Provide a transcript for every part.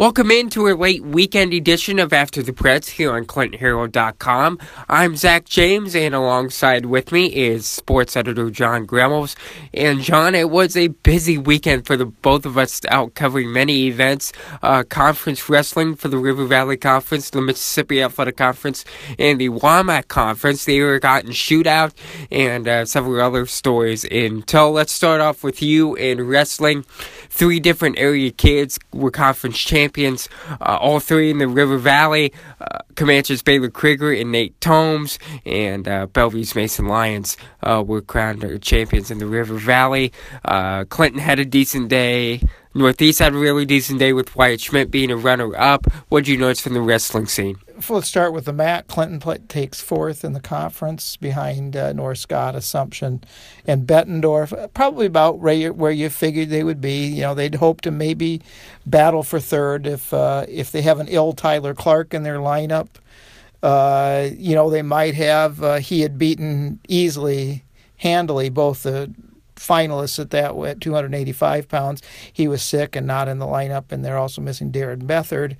Welcome into a late weekend edition of After the Press here on ClintonHerald.com. I'm Zach James, and alongside with me is sports editor Jon Gremmels. And Jon, it was a busy weekend for the both of us out covering many events: uh, conference wrestling for the River Valley Conference, the Mississippi Athletic Conference, and the WAMAC Conference, the Irrigatton Shootout, and uh, several other stories in tow. Let's start off with you in wrestling. Three different area kids were conference champions, uh, all three in the River Valley. Uh, Camanche's Baylor Krieger and Nate Tomes, and uh, Bellevue's Mason Lions uh, were crowned champions in the River Valley. Uh, Clinton had a decent day. Northeast had a really decent day with Wyatt Schmidt being a runner up. What did you notice from the wrestling scene? let's start with the mat. Clinton takes fourth in the conference behind uh, North Scott, Assumption, and Bettendorf. Probably about where you, where you figured they would be. You know, they'd hope to maybe battle for third if uh, if they have an ill Tyler Clark in their lineup. Uh, you know, they might have. Uh, he had beaten easily, handily both the finalists at that at 285 pounds. He was sick and not in the lineup, and they're also missing Darren Bethard.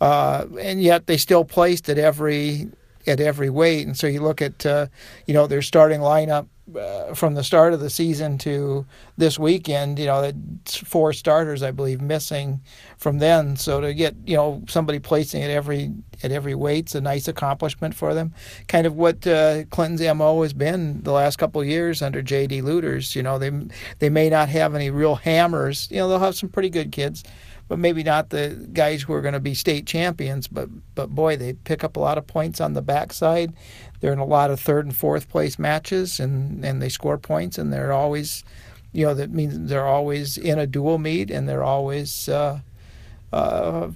Uh, and yet they still placed at every at every weight. And so you look at uh, you know their starting lineup uh, from the start of the season to this weekend. You know, four starters I believe missing from then. So to get you know somebody placing at every at every weight's a nice accomplishment for them. Kind of what uh, Clinton's mo has been the last couple years under J.D. Lueders. You know, they they may not have any real hammers. You know, they'll have some pretty good kids but maybe not the guys who are going to be state champions. But but boy, they pick up a lot of points on the backside. They're in a lot of third and fourth place matches, and and they score points, and they're always, you know, that means they're always in a dual meet, and they're always. Uh, uh,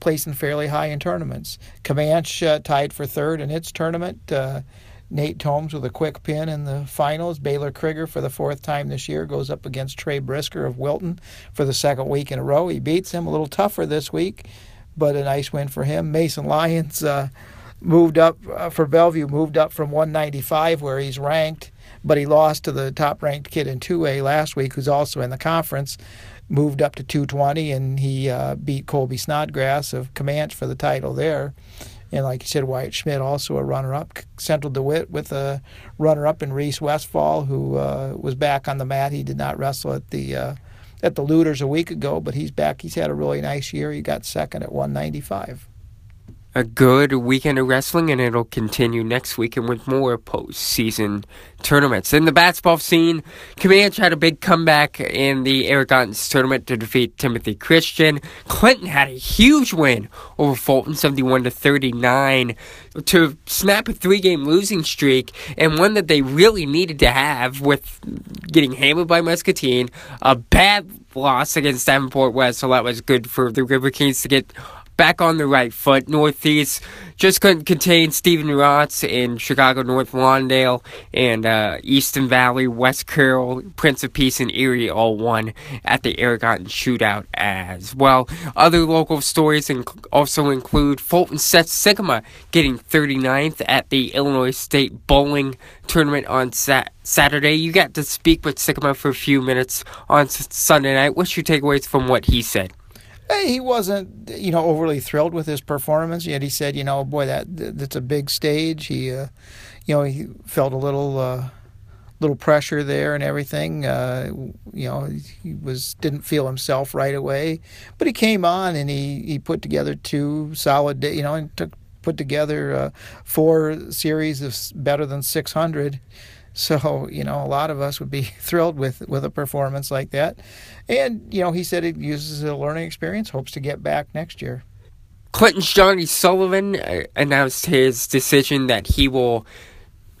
placing fairly high in tournaments. Camanche uh, tied for third in its tournament. Uh, Nate Tomes with a quick pin in the finals. Baylor Krieger for the fourth time this year goes up against Trey Brisker of Wilton for the second week in a row. He beats him a little tougher this week, but a nice win for him. Mason Lyons uh, moved up uh, for Bellevue, moved up from 195 where he's ranked, but he lost to the top ranked kid in 2A last week who's also in the conference. Moved up to 220 and he uh, beat Colby Snodgrass of Camanche for the title there. And like you said, Wyatt Schmidt also a runner-up. Central DeWitt with a runner-up in Reese Westfall, who uh, was back on the mat. He did not wrestle at the uh, at the Lueders a week ago, but he's back. He's had a really nice year. He got second at 195 a good weekend of wrestling, and it'll continue next weekend with more postseason tournaments. In the basketball scene, Camanche had a big comeback in the Irrigattons tournament to defeat Timothy Christian. Clinton had a huge win over Fulton, 71 to 39, to snap a three-game losing streak, and one that they really needed to have with getting hammered by Muscatine, a bad loss against Davenport West, so that was good for the River Kings to get back on the right foot. Northeast just couldn't contain Stephen Rotz in Chicago North Lawndale and uh, Easton Valley, West Carroll, Prince of Peace, and Erie all won at the Irrigatton Shootout as well. Other local stories inc- also include Fulton Seth Sikkema getting 39th at the Illinois State Bowling Tournament on Sat- Saturday. You got to speak with Sikkema for a few minutes on Sunday night. What's your takeaways from what he said? He wasn't, you know, overly thrilled with his performance. Yet he said, you know, boy, that that's a big stage. He, uh, you know, he felt a little, uh, little pressure there and everything. Uh, you know, he was didn't feel himself right away, but he came on and he he put together two solid, you know, and took put together uh, four series of better than six hundred. So you know, a lot of us would be thrilled with with a performance like that. And you know, he said he uses a learning experience, hopes to get back next year. Clinton's Johnny Sullivan uh, announced his decision that he will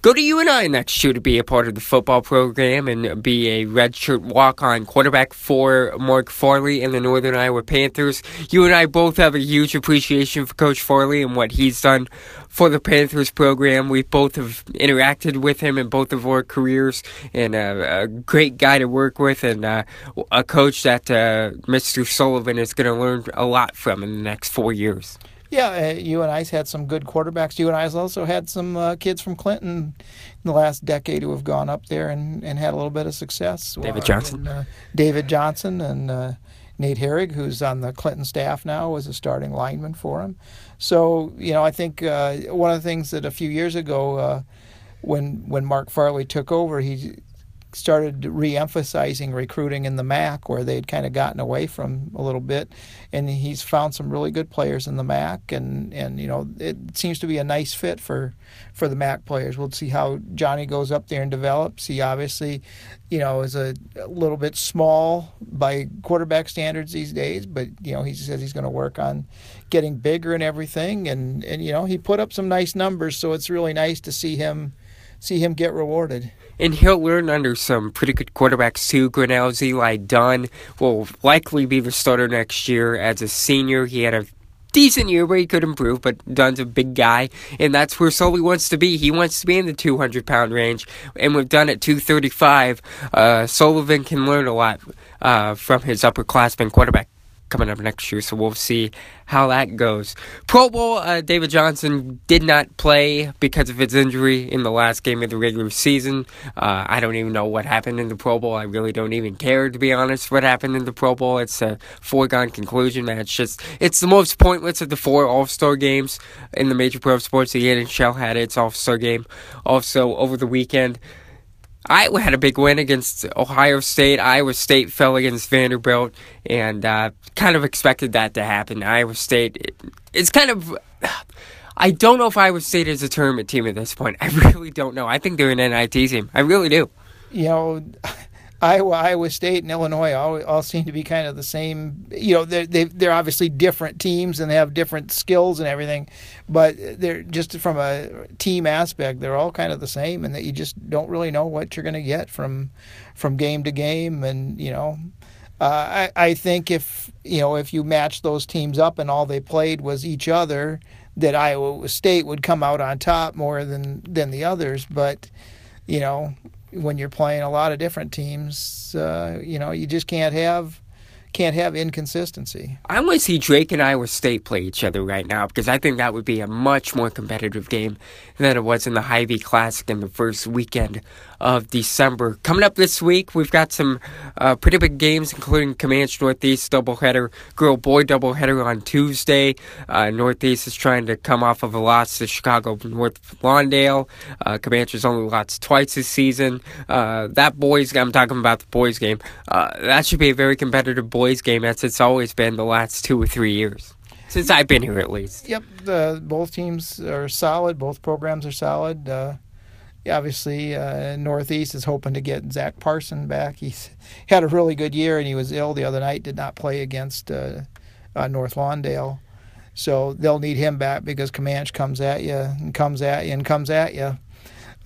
Go to UNI next year to be a part of the football program and be a redshirt walk-on quarterback for Mark Farley and the Northern Iowa Panthers. You and I both have a huge appreciation for Coach Farley and what he's done for the Panthers program. We both have interacted with him in both of our careers, and a great guy to work with, and uh, a coach that uh, Mr. Sullivan is going to learn a lot from in the next four years. Yeah, uh, UNI's had some good quarterbacks. UNI's also had some uh, kids from Clinton in the last decade who have gone up there and, and had a little bit of success. David Johnson. And, uh, David Johnson and uh, Nate Herrig, who's on the Clinton staff now, was a starting lineman for him. So you know, I think uh, one of the things that a few years ago, uh, when when Mark Farley took over, he started re-emphasizing recruiting in the MAC, where they had kind of gotten away from a little bit, and he's found some really good players in the MAC, and and you know it seems to be a nice fit for for the MAC players. We'll see how Johnny goes up there and develops. He obviously, you know, is a, a little bit small by quarterback standards these days, but you know he says he's going to work on getting bigger and everything, and and you know he put up some nice numbers, so it's really nice to see him see him get rewarded. And he'll learn under some pretty good quarterbacks too. Grinnell's Eli Dunn will likely be the starter next year as a senior. He had a decent year where he could improve, but Dunn's a big guy, and that's where Sully wants to be. He wants to be in the 200 pound range, and we've done at 235. Uh, Sullivan can learn a lot uh, from his upperclassman quarterback coming up next year, so we'll see how that goes. Pro Bowl, uh, David Johnson did not play because of his injury in the last game of the regular season. Uh, I don't even know what happened in the Pro Bowl. I really don't even care, to be honest, what happened in the Pro Bowl. It's a foregone conclusion that it's just, it's the most pointless of the four All Star games in the major pro sports. The NHL had its All Star game also over the weekend. Iowa had a big win against Ohio State. Iowa State fell against Vanderbilt, and uh, kind of expected that to happen. Iowa State, it, it's kind of. I don't know if Iowa State is a tournament team at this point. I really don't know. I think they're an NIT team. I really do. You know, Iowa, Iowa State, and Illinois all, all seem to be kind of the same. You know, they're they, they're obviously different teams and they have different skills and everything, but they're just from a team aspect, they're all kind of the same, and that you just don't really know what you're going to get from from game to game. And you know, uh, I I think if you know if you match those teams up and all they played was each other, that Iowa State would come out on top more than than the others, but you know when you're playing a lot of different teams, uh, you know, you just can't have can't have inconsistency. I want to see Drake and Iowa State play each other right now because I think that would be a much more competitive game than it was in the Hy-Vee Classic in the first weekend of December. Coming up this week, we've got some uh, pretty big games, including Camanche Northeast doubleheader, girl boy doubleheader on Tuesday. Uh, Northeast is trying to come off of a loss to Chicago North Lawndale. Uh, Camanche's only lost twice this season. Uh, that boys, I'm talking about the boys game. Uh, that should be a very competitive boys game, as it's always been the last two or three years since I've been here at least. Yep, the, both teams are solid. Both programs are solid. Uh, obviously, uh, Northeast is hoping to get Zach Parson back. He's had a really good year, and he was ill the other night. Did not play against uh, uh North Lawndale, so they'll need him back because Camanche comes at you and comes at you and comes at you.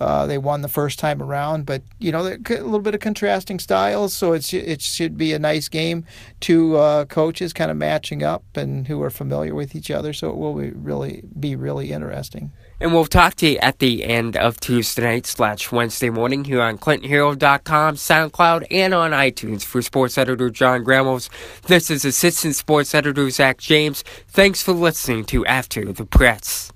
Uh, they won the first time around, but you know a little bit of contrasting styles, so it's it should be a nice game. Two uh, coaches kind of matching up and who are familiar with each other, so it will be really be really interesting. And we'll talk to you at the end of Tuesday night slash Wednesday morning here on ClintonHerald.com, SoundCloud, and on iTunes. For sports editor Jon Gremmels, this is assistant sports editor Zach James. Thanks for listening to After the Press.